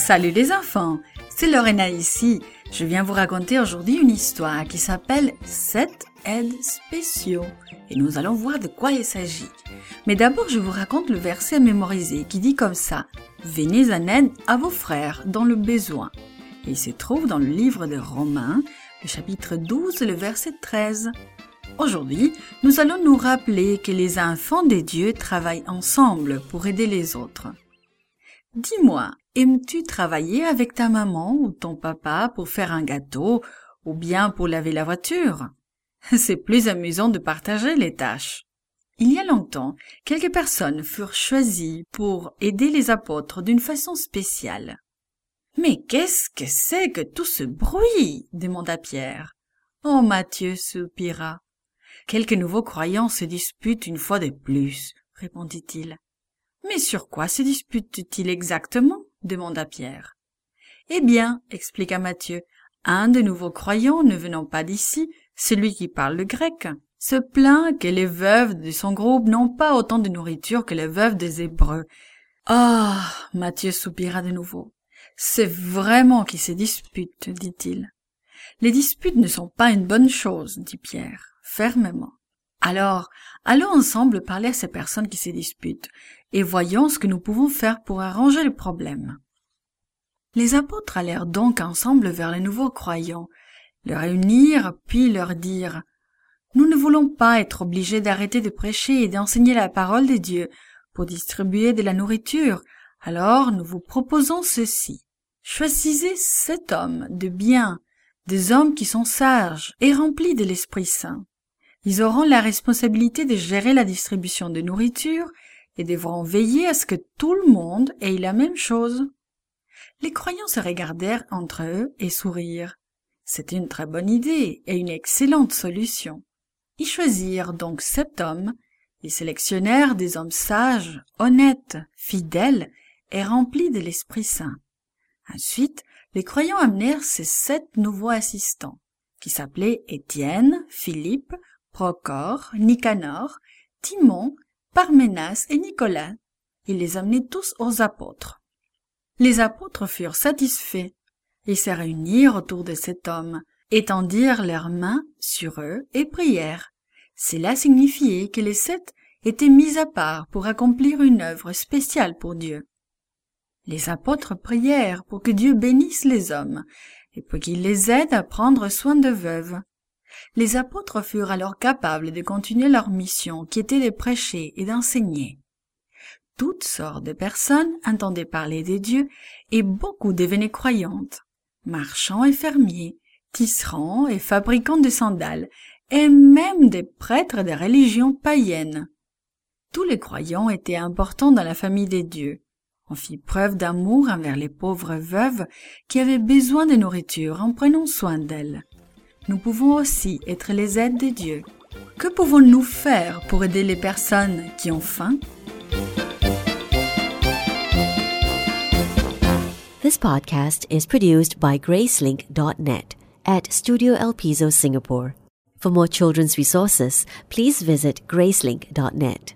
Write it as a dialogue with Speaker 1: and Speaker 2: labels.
Speaker 1: Salut les enfants, c'est Lorena ici. Je viens vous raconter aujourd'hui une histoire qui s'appelle 7 aides spéciaux et nous allons voir de quoi il s'agit. Mais d'abord, je vous raconte le verset à mémoriser qui dit comme ça Venez en aide à vos frères dans le besoin. Il se trouve dans le livre de Romains, le chapitre 12, le verset 13. Aujourd'hui, nous allons nous rappeler que les enfants des dieux travaillent ensemble pour aider les autres. Dis-moi, aimes-tu travailler avec ta maman ou ton papa pour faire un gâteau ou bien pour laver la voiture? C'est plus amusant de partager les tâches. Il y a longtemps, quelques personnes furent choisies pour aider les apôtres d'une façon spéciale. Mais qu'est-ce que c'est que tout ce bruit? demanda Pierre. Oh Matthieu soupira. Quelques nouveaux croyants se disputent une fois de plus, répondit-il. Mais sur quoi se disputent-ils exactement? Demanda Pierre. Eh bien, expliqua Matthieu, un de nouveaux croyants ne venant pas d'ici, celui qui parle le grec, se plaint que les veuves de son groupe n'ont pas autant de nourriture que les veuves des Hébreux. Ah. Matthieu soupira de nouveau. C'est vraiment qu'ils se disputent, dit-il. Les disputes ne sont pas une bonne chose, dit Pierre, fermement. Alors, allons ensemble parler à ces personnes qui se disputent, et voyons ce que nous pouvons faire pour arranger le problème. Les apôtres allèrent donc ensemble vers les nouveaux croyants, les réunir, puis leur dire Nous ne voulons pas être obligés d'arrêter de prêcher et d'enseigner la parole de Dieu pour distribuer de la nourriture, alors nous vous proposons ceci. Choisissez sept hommes de bien, des hommes qui sont sages et remplis de l'Esprit Saint. Ils auront la responsabilité de gérer la distribution de nourriture et devront veiller à ce que tout le monde ait la même chose. Les croyants se regardèrent entre eux et sourirent. C'était une très bonne idée et une excellente solution. Ils choisirent donc sept hommes, ils sélectionnèrent des hommes sages, honnêtes, fidèles et remplis de l'Esprit Saint. Ensuite, les croyants amenèrent ces sept nouveaux assistants, qui s'appelaient Étienne, Philippe, Procor, Nicanor, Timon, Parménas et Nicolas. Ils les amenaient tous aux apôtres. Les apôtres furent satisfaits. Ils se réunirent autour de cet homme, étendirent leurs mains sur eux et prièrent. Cela signifiait que les sept étaient mis à part pour accomplir une œuvre spéciale pour Dieu. Les apôtres prièrent pour que Dieu bénisse les hommes et pour qu'il les aide à prendre soin de veuves. Les apôtres furent alors capables de continuer leur mission qui était de prêcher et d'enseigner. Toutes sortes de personnes entendaient parler des dieux et beaucoup devenaient croyantes. Marchands et fermiers, tisserands et fabricants de sandales, et même des prêtres des religions païennes. Tous les croyants étaient importants dans la famille des dieux. On fit preuve d'amour envers les pauvres veuves qui avaient besoin de nourriture en prenant soin d'elles nous pouvons aussi être les aides de Dieu. Que pouvons-nous faire pour aider les personnes qui ont faim?
Speaker 2: This podcast is produced by Gracelink.net at Studio El Piso, Singapore. For more children's resources, please visit Gracelink.net.